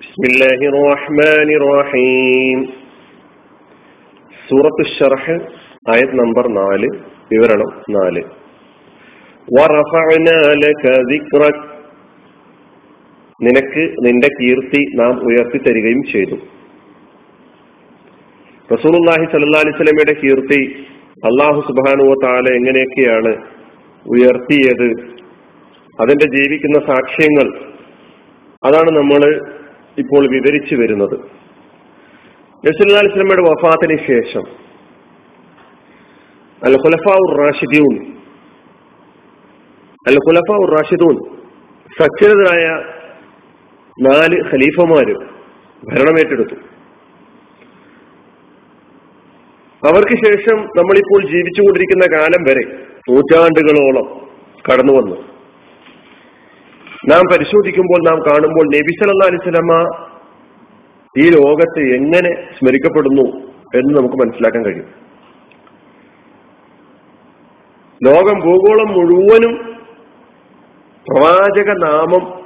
بسم الله الرحمن الرحيم സൂറത്ത് ഷർഹ് ആയത് നമ്പർ നാല് വിവരണം നാല് വറഫഅനാ ലക ദിക്റക് നിനക്ക് നിന്റെ കീർത്തി നാം ഉയർത്തി തരികയും ചെയ്തു റസൂലുള്ളാഹി സ്വല്ലല്ലാഹി അലൈഹി വസല്ലമയുടെ കീർത്തി അള്ളാഹു സുബ്ഹാനഹു താല എങ്ങനെയൊക്കെയാണ് ഉയർത്തിയത് അതിന്റെ ജീവിക്കുന്ന സാക്ഷ്യങ്ങൾ അതാണ് നമ്മൾ ഇപ്പോൾ വിവരിച്ചു വരുന്നത്. അലിസ്ലമയുടെ വഫാത്തിന് ശേഷം അൽ ഖുലഫാഉർ റാഷിദൂൻ അൽ ഖുലഫാഉർ റാഷിദൂൻ സച്ചരിതരായ നാല് ഖലീഫമാര് ഭരണമേറ്റെടുത്തു അവർക്ക് ശേഷം നമ്മളിപ്പോൾ ജീവിച്ചുകൊണ്ടിരിക്കുന്ന കാലം വരെ നൂറ്റാണ്ടുകളോളം കടന്നു വന്നു നാം പരിശോധിക്കുമ്പോൾ നാം കാണുമ്പോൾ നബി സല്ലാ അലിസ്ലമ ഈ ലോകത്ത് എങ്ങനെ സ്മരിക്കപ്പെടുന്നു എന്ന് നമുക്ക് മനസ്സിലാക്കാൻ കഴിയും. ലോകം ഭൂഗോളം മുഴുവനും പ്രവാചക നാമം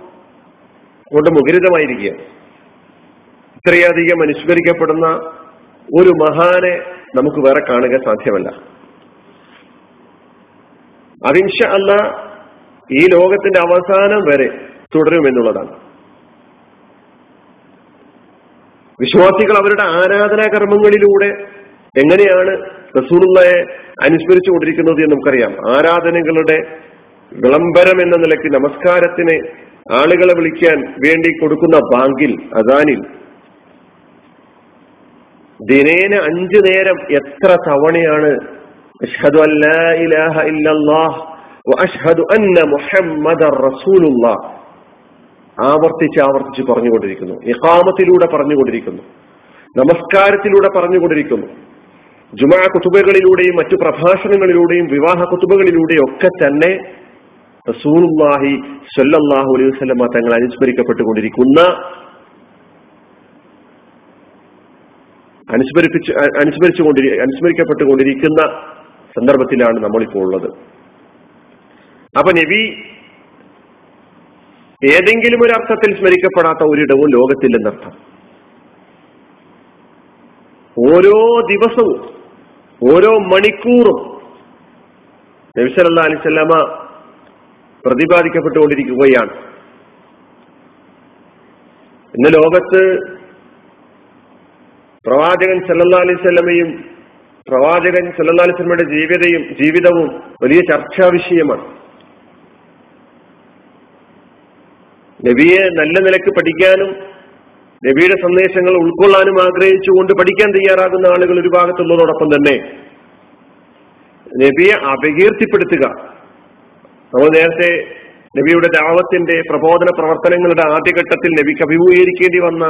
കൊണ്ട് മുഖരിതമായിരിക്കുക ഇത്രയധികം അനുസ്മരിക്കപ്പെടുന്ന ഒരു മഹാനെ നമുക്ക് വേറെ കാണുക സാധ്യമല്ല. അതിൻഷ അല്ല ഈ ലോകത്തിന്റെ അവസാനം വരെ തുടരുമെന്നുള്ളതാണ്. വിശ്വാസികൾ അവരുടെ ആരാധനാ കർമ്മങ്ങളിലൂടെ എങ്ങനെയാണ് റസൂലുള്ളയെ അനുസ്മരിച്ചു കൊണ്ടിരിക്കുന്നത് എന്ന് നമുക്കറിയാം. ആരാധനകളുടെ വിളംബരം എന്ന നിലയ്ക്ക് നമസ്കാരത്തിന് ആളുകളെ വിളിക്കാൻ വേണ്ടി കൊടുക്കുന്ന ബാങ്കിൽ അദാനിൽ ദിനേന അഞ്ചു നേരം എത്ര തവണയാണ് ഇലാഹ ഇല്ലല്ലാഹ് ആവർത്തിച്ച് ആവർത്തിച്ച് പറഞ്ഞുകൊണ്ടിരിക്കുന്നു. ഇഖാമത്തിലൂടെ പറഞ്ഞുകൊണ്ടിരിക്കുന്നു. നമസ്കാരത്തിലൂടെ പറഞ്ഞുകൊണ്ടിരിക്കുന്നു. ജുമാ കുത്തുബകളിലൂടെയും മറ്റു പ്രഭാഷണങ്ങളിലൂടെയും വിവാഹ കുത്തുബകളിലൂടെയും ഒക്കെ തന്നെ റസൂലുള്ളാഹി സ്വല്ലല്ലാഹു അലൈഹി വസല്ലമ തങ്ങൾ അനുസ്മരിക്കപ്പെട്ടുകൊണ്ടിരിക്കുന്ന അനുസ്മരിപ്പിച്ച് അനുസ്മരിച്ചുകൊണ്ടിരി അനുസ്മരിക്കപ്പെട്ടുകൊണ്ടിരിക്കുന്ന സന്ദർഭത്തിലാണ് നമ്മളിപ്പോൾ ഉള്ളത്. അപ്പൊ നബി ഏതെങ്കിലും ഒരു അർത്ഥത്തിൽ സ്മരിക്കപ്പെടാത്ത ഒരിടവും ലോകത്തില്ലെന്നർത്ഥം ഓരോ ദിവസവും ഓരോ മണിക്കൂറും നബിസല്ലാ അലിസ്വല്ലാമ പ്രതിപാദിക്കപ്പെട്ടുകൊണ്ടിരിക്കുകയാണ്. ഇന്ന് ലോകത്ത് പ്രവാചകൻ സല്ലല്ലാ അലൈവല്ലമയും പ്രവാചകൻ സല്ലല്ലാ അലിസ്വലമയുടെ ജീവിതയും ജീവിതവും വലിയ ചർച്ചാ വിഷയമാണ് നബിയെ നല്ല നിലയ്ക്ക് പഠിക്കാനും നബിയുടെ സന്ദേശങ്ങൾ ഉൾക്കൊള്ളാനും ആഗ്രഹിച്ചുകൊണ്ട് പഠിക്കാൻ തയ്യാറാകുന്ന ആളുകൾ ഒരു ഭാഗത്തുള്ളതോടൊപ്പം തന്നെ നബിയെ അപകീർത്തിപ്പെടുത്തുക. നമ്മൾ നേരത്തെ നബിയുടെ ദാവത്തിന്റെ പ്രബോധന പ്രവർത്തനങ്ങളുടെ ആദ്യഘട്ടത്തിൽ നബിക്ക് അഭിമുഖീകരിക്കേണ്ടി വന്ന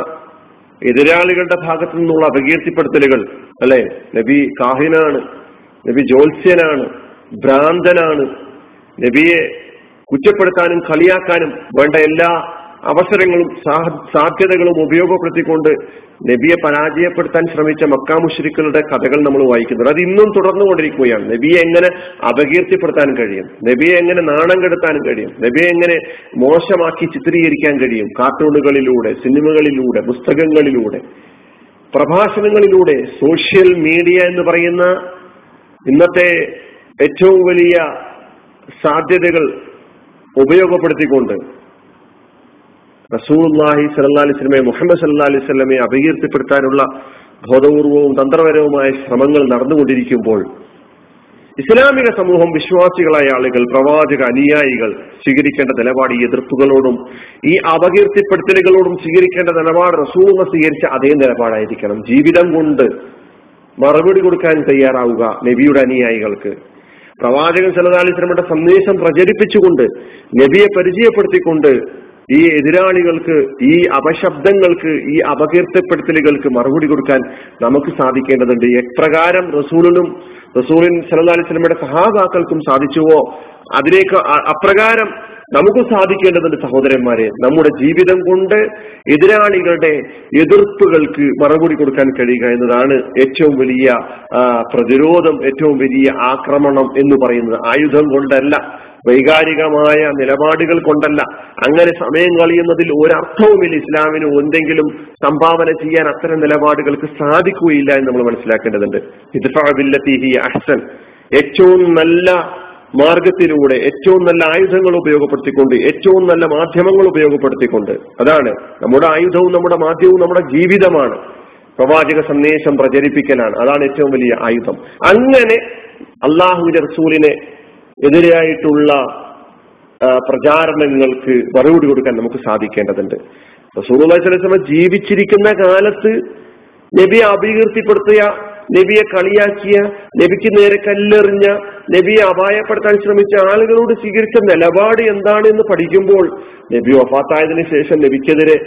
എതിരാളികളുടെ ഭാഗത്തു നിന്നുള്ള അപകീർത്തിപ്പെടുത്തലുകൾ അല്ലെ? നബി കാഹിനാണ് നബി ജോത്സ്യനാണ് ഭ്രാന്തനാണ്. നബിയെ കുറ്റപ്പെടുത്താനും കളിയാക്കാനും വേണ്ട എല്ലാ അവസരങ്ങളും സാധ്യതകളും ഉപയോഗപ്പെടുത്തിക്കൊണ്ട് നബിയെ പരാജയപ്പെടുത്താൻ ശ്രമിച്ച മക്കാമുഷരിക്കളുടെ കഥകൾ നമ്മൾ വായിക്കുന്നുണ്ട്. അത് ഇന്നും തുടർന്നുകൊണ്ടിരിക്കുകയാണ്. നബിയെ എങ്ങനെ അപകീർത്തിപ്പെടുത്താൻ കഴിയും? നബിയെ എങ്ങനെ നാണം കെടുത്താൻ കഴിയും? നബിയെ എങ്ങനെ മോശമാക്കി ചിത്രീകരിക്കാൻ കഴിയും? കാർട്ടൂണുകളിലൂടെ സിനിമകളിലൂടെ പുസ്തകങ്ങളിലൂടെ പ്രഭാഷണങ്ങളിലൂടെ സോഷ്യൽ മീഡിയ എന്ന് പറയുന്ന ഇന്നത്തെ ഏറ്റവും വലിയ സാധ്യതകൾ ഉപയോഗപ്പെടുത്തിക്കൊണ്ട് റസൂല്ലാഹി സല്ലാ അലിസ്ലമെ മുഹമ്മദ് സല്ലാ അലൈഹി സ്വലമെ അപകീർത്തിപ്പെടുത്താനുള്ള ബോധപൂർവവും തന്ത്രപരവുമായ ശ്രമങ്ങൾ നടന്നുകൊണ്ടിരിക്കുമ്പോൾ ഇസ്ലാമിക സമൂഹം വിശ്വാസികളായ ആളുകൾ പ്രവാചക അനുയായികൾ സ്വീകരിക്കേണ്ട നിലപാട് ഈ എതിർപ്പുകളോടും ഈ അപകീർത്തിപ്പെടുത്തലുകളോടും സ്വീകരിക്കേണ്ട നിലപാട് റസൂല സ്വീകരിച്ച അതേ നിലപാടായിരിക്കണം. ജീവിതം കൊണ്ട് മറുപടി കൊടുക്കാൻ തയ്യാറാവുക നബിയുടെ അനുയായികൾക്ക്. പ്രവാചകൻ സല്ലല്ലാഹു അലൈഹി സന്ദേശം പ്രചരിപ്പിച്ചുകൊണ്ട് നബിയെ പരിചയപ്പെടുത്തിക്കൊണ്ട് ഈ എതിരാളികൾക്ക് ഈ അപശബ്ദങ്ങൾക്ക് ഈ അപകീർത്തിപ്പെടുത്തലുകൾക്ക് മറുപടി കൊടുക്കാൻ നമുക്ക് സാധിക്കേണ്ടതുണ്ട്. എപ്രകാരം റസൂലിനും റസൂലിൻ സല്ലല്ലാഹു അലൈഹി സഹാബാക്കൾക്കും സാധിച്ചുവോ? അതിലേക്ക് അപ്രകാരം നമുക്ക് സാധിക്കേണ്ടതുണ്ട് സഹോദരന്മാരെ നമ്മുടെ ജീവിതം കൊണ്ട് എതിരാളികളുടെ എതിർപ്പുകൾക്ക് മറുപടി കൊടുക്കാൻ കഴിയുക എന്നതാണ് ഏറ്റവും വലിയ പ്രതിരോധം ഏറ്റവും വലിയ ആക്രമണം എന്ന് പറയുന്നത്. ആയുധം കൊണ്ടല്ല വൈകാരികമായ നിലപാടുകൾ കൊണ്ടല്ല. അങ്ങനെ സമയം കളയുന്നതിൽ ഒരർത്ഥവുമില്ല. ഇസ്ലാമിന് എന്തെങ്കിലും സംഭാവന ചെയ്യാൻ അത്തരം നിലപാടുകൾക്ക് സാധിക്കുകയില്ല എന്ന് നമ്മൾ മനസ്സിലാക്കേണ്ടതുണ്ട്. ഇത് അഹ്സൻ. ഏറ്റവും നല്ല മാർഗത്തിലൂടെ ഏറ്റവും നല്ല ആയുധങ്ങൾ ഉപയോഗപ്പെടുത്തിക്കൊണ്ട് ഏറ്റവും നല്ല മാധ്യമങ്ങൾ ഉപയോഗപ്പെടുത്തിക്കൊണ്ട്. അതാണ് നമ്മുടെ ആയുധവും നമ്മുടെ മാധ്യമവും നമ്മുടെ ജീവിതമാണ്. പ്രവാചക സന്ദേശം പ്രചരിപ്പിക്കലാണ്. അതാണ് ഏറ്റവും വലിയ ആയുധം. അങ്ങനെ അള്ളാഹുവിന്റെ റസൂലിനെ എതിരായിട്ടുള്ള പ്രചാരണങ്ങൾക്ക് മറുപടി കൊടുക്കാൻ നമുക്ക് സാധിക്കേണ്ടതുണ്ട്. റസൂൽ അലൈഹി ജീവിച്ചിരിക്കുന്ന കാലത്ത് നബി അപകീർത്തിപ്പെടുത്തിയ നബിയെ കളിയാക്കിയ നബിക്ക് നേരെ കല്ലെറിഞ്ഞ നബിയെ അപായപ്പെടുത്താൻ ശ്രമിച്ച ആളുകളോട് സ്വീകരിച്ച നിലപാട് എന്താണ് എന്ന് പഠിക്കുമ്പോൾ നബി വഫാത്തായതിനു ശേഷം നബിക്കെതിരെ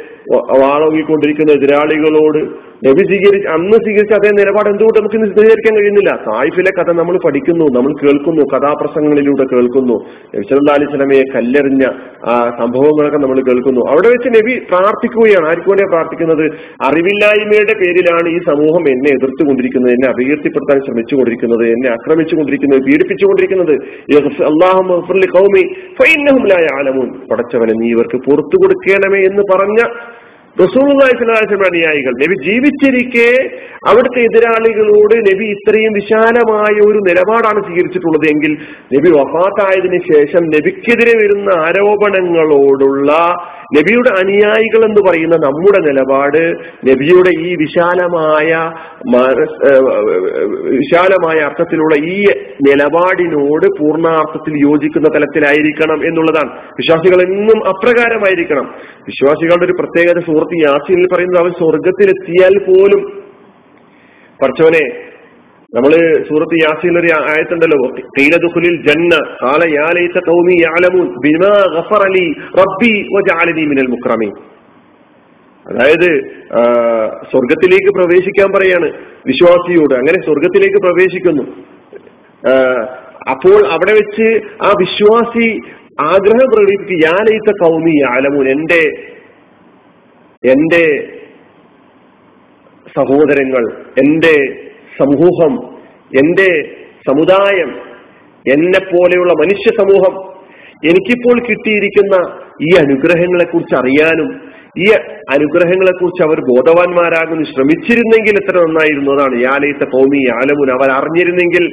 വാളോങ്ങിക്കൊണ്ടിരിക്കുന്ന എതിരാളികളോട് നബി സ്വീകരിച്ച് അന്ന് സ്വീകരിച്ച അതേ നിലപാട് എന്തുകൊണ്ട് നമുക്ക് സ്വീകരിക്കാൻ കഴിയുന്നില്ല? സായിഫിലെ കഥ നമ്മൾ പഠിക്കുന്നു നമ്മൾ കേൾക്കുന്നു കഥാപ്രസംഗങ്ങളിലൂടെ കേൾക്കുന്നു. നബി അലി സ്വലമയെ കല്ലെറിഞ്ഞ ആ സംഭവങ്ങളൊക്കെ നമ്മൾ കേൾക്കുന്നു. അവിടെ വെച്ച് നബി പ്രാർത്ഥിക്കുകയാണ്. ആർക്കു വേണ്ടിയാണ് പ്രാർത്ഥിക്കുന്നത്? അറിവില്ലായ്മയുടെ പേരിലാണ് ഈ സമൂഹം എന്നെ എതിർത്തുകൊണ്ടിരിക്കുന്നത് എന്നെ അപകീർത്തിപ്പെടുത്താൻ ശ്രമിച്ചുകൊണ്ടിരിക്കുന്നത് എന്നെ ആക്രമിച്ചുകൊണ്ടിരിക്കുന്നത് പീഡിപ്പിച്ചുകൊണ്ടിരിക്കുന്നത് പടച്ചവനെ നീ ഇവർക്ക് പുറത്തു കൊടുക്കണമേ എന്ന് പറഞ്ഞ റസൂൽസ്ലാം അനുയായികൾ. നബി ജീവിച്ചിരിക്കെ അവിടുത്തെ എതിരാളികളോട് നബി ഇത്രയും വിശാലമായ ഒരു നിലപാടാണ് സ്വീകരിച്ചിട്ടുള്ളത് എങ്കിൽ നബി വഫാത്തായതിനു ശേഷം നബിക്കെതിരെ വരുന്ന ആരോപണങ്ങളോടുള്ള നബിയുടെ അനുയായികൾ എന്ന് പറയുന്ന നമ്മുടെ നിലപാട് നബിയുടെ ഈ വിശാലമായ വിശാലമായ അർത്ഥത്തിലുള്ള ഈ നിലപാടിനോട് പൂർണാർത്ഥത്തിൽ യോജിക്കുന്ന തലത്തിലായിരിക്കണം എന്നുള്ളതാണ്. വിശ്വാസികൾ എന്നും അപ്രകാരമായിരിക്കണം. വിശ്വാസികളുടെ ഒരു പ്രത്യേകത സുഹൃത്ത് യാസീനിൽ പറയുന്നത് അവൻ സ്വർഗത്തിലെത്തിയാൽ പോലും. പറച്ചവനെ നമ്മൾ സൂറത്ത് യാസീൻ ഒരു ആയത്തുണ്ടല്ലോ തീരദുഖുലിൽ ജന്ന കാല യാലമൂൻ ബിമാ റബ്ബി മിനൽ അതായത് സ്വർഗത്തിലേക്ക് പ്രവേശിക്കാൻ പറയാണ് വിശ്വാസിയോട്. അങ്ങനെ സ്വർഗത്തിലേക്ക് പ്രവേശിക്കുന്നു. അപ്പോൾ അവിടെ വെച്ച് ആ വിശ്വാസി ആഗ്രഹം പ്രകടിപ്പിക്കുക യാലൈത്ത കൗമി ആലമൂൻ എന്റെ എന്റെ സഹോദരങ്ങൾ എന്റെ സമൂഹം എന്റെ സമുദായം എന്നെ പോലെയുള്ള മനുഷ്യ സമൂഹം എനിക്കിപ്പോൾ കിട്ടിയിരിക്കുന്ന ഈ അനുഗ്രഹങ്ങളെ കുറിച്ച് അറിയാനും ഈ അനുഗ്രഹങ്ങളെ കുറിച്ച് അവർ ബോധവാന്മാരാകുന്നു ശ്രമിച്ചിരുന്നെങ്കിൽ എത്ര നന്നായിരുന്നതാണ് യാലയത്ത കൗമി ആലമുൻ. അവർ അറിഞ്ഞിരുന്നെങ്കിൽ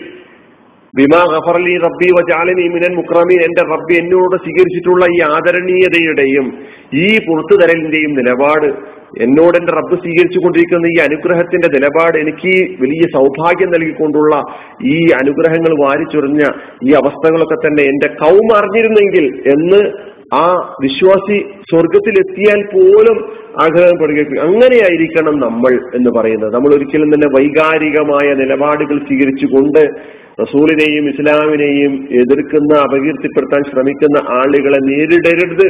ബിമാ ഗഫർലി റബ്ബി വജാലനി മിനൻ മുക്രമീൻ. എന്റെ റബ്ബി എന്നോട് സ്വീകരിച്ചിട്ടുള്ള ഈ ആദരണീയതയുടെയും ഈ പുറത്തുതരലിന്റെയും നിലപാട് എന്നോട് എന്റെ റബ്ബ് സ്വീകരിച്ചു കൊണ്ടിരിക്കുന്ന ഈ അനുഗ്രഹത്തിന്റെ നിലപാട് എനിക്ക് വലിയ സൗഭാഗ്യം നൽകിക്കൊണ്ടുള്ള ഈ അനുഗ്രഹങ്ങൾ വാരിച്ചൊറിഞ്ഞ ഈ അവസ്ഥകളൊക്കെ തന്നെ എന്റെ കൗമ അറിഞ്ഞിരുന്നെങ്കിൽ എന്ന് ആ വിശ്വാസി സ്വർഗത്തിലെത്തിയാൽ പോലും ആഗ്രഹപ്പെടുക അങ്ങനെയായിരിക്കണം നമ്മൾ എന്ന് പറയുന്നത്. നമ്മൾ ഒരിക്കലും തന്നെ വൈകാരികമായ നിലപാടുകൾ സ്വീകരിച്ചുകൊണ്ട് റസൂലിനെയും ഇസ്ലാമിനെയും എതിർക്കുന്ന അപകീർത്തിപ്പെടുത്താൻ ശ്രമിക്കുന്ന ആളുകളെ നേരിടരുത്.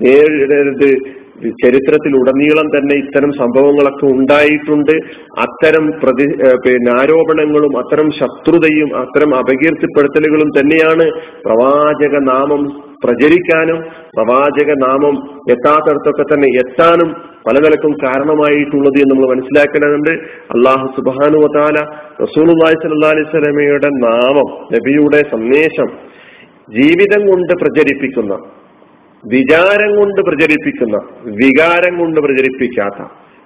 നേരിടരുത്. ചരിത്രത്തിൽ ഉടനീളം തന്നെ ഇത്തരം സംഭവങ്ങളൊക്കെ ഉണ്ടായിട്ടുണ്ട്. അത്തരം പ്രതി പിന്നെ ആരോപണങ്ങളും അത്തരം ശത്രുതയും അത്തരം അപകീർത്തിപ്പെടുത്തലുകളും തന്നെയാണ് പ്രവാചക നാമം പ്രചരിക്കാനും പ്രവാചക നാമം എത്താത്തടത്തൊക്കെ തന്നെ എത്താനും പല നിലക്കും കാരണമായിട്ടുള്ളത് എന്ന് നമ്മൾ മനസ്സിലാക്കേണ്ടതുണ്ട്. അള്ളാഹു സുബാനു വതാല റസൂലുല്ലാഹി സല്ലല്ലാഹി അലൈഹി സ്വലമയുടെ നാമം നബിയുടെ സന്ദേശം ജീവിതം കൊണ്ട് പ്രചരിപ്പിക്കുന്ന വിചാരം കൊണ്ട് പ്രചരിപ്പിക്കുന്ന വികാരം കൊണ്ട് പ്രചരിപ്പിക്കാത്ത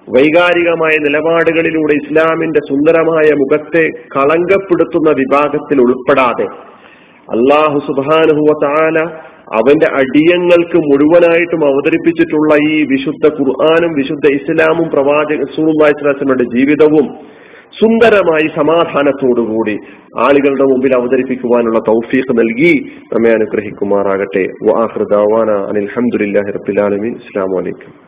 വൈകാരികമായ നിലപാടുകളിലൂടെ ഇസ്ലാമിന്റെ സുന്ദരമായ മുഖത്തെ കളങ്കപ്പെടുത്തുന്ന വിഭാഗത്തിൽ ഉൾപ്പെടാതെ അള്ളാഹു സുബാനുഹുവ അവന്റെ അടിയങ്ങൾക്ക് മുഴുവനായിട്ടും അവതരിപ്പിച്ചിട്ടുള്ള ഈ വിശുദ്ധ ഖുർആാനും വിശുദ്ധ ഇസ്ലാമും പ്രവാചക സുറുല്ലാസ്ലാസ്ലമയുടെ ജീവിതവും സുന്ദരമായി സമാധാനത്തോടുകൂടി ആളുകളുടെ മുമ്പിൽ അവതരിപ്പിക്കുവാനുള്ള തൗഫീഖ് നൽകി നമ്മെ അനുഗ്രഹിക്കുമാറാകട്ടെ. വാഹൃദാവാന അനിൽഹമുല്ലാഹി റബ്ബിലാലമീൻ അസ്സാം വലൈക്കും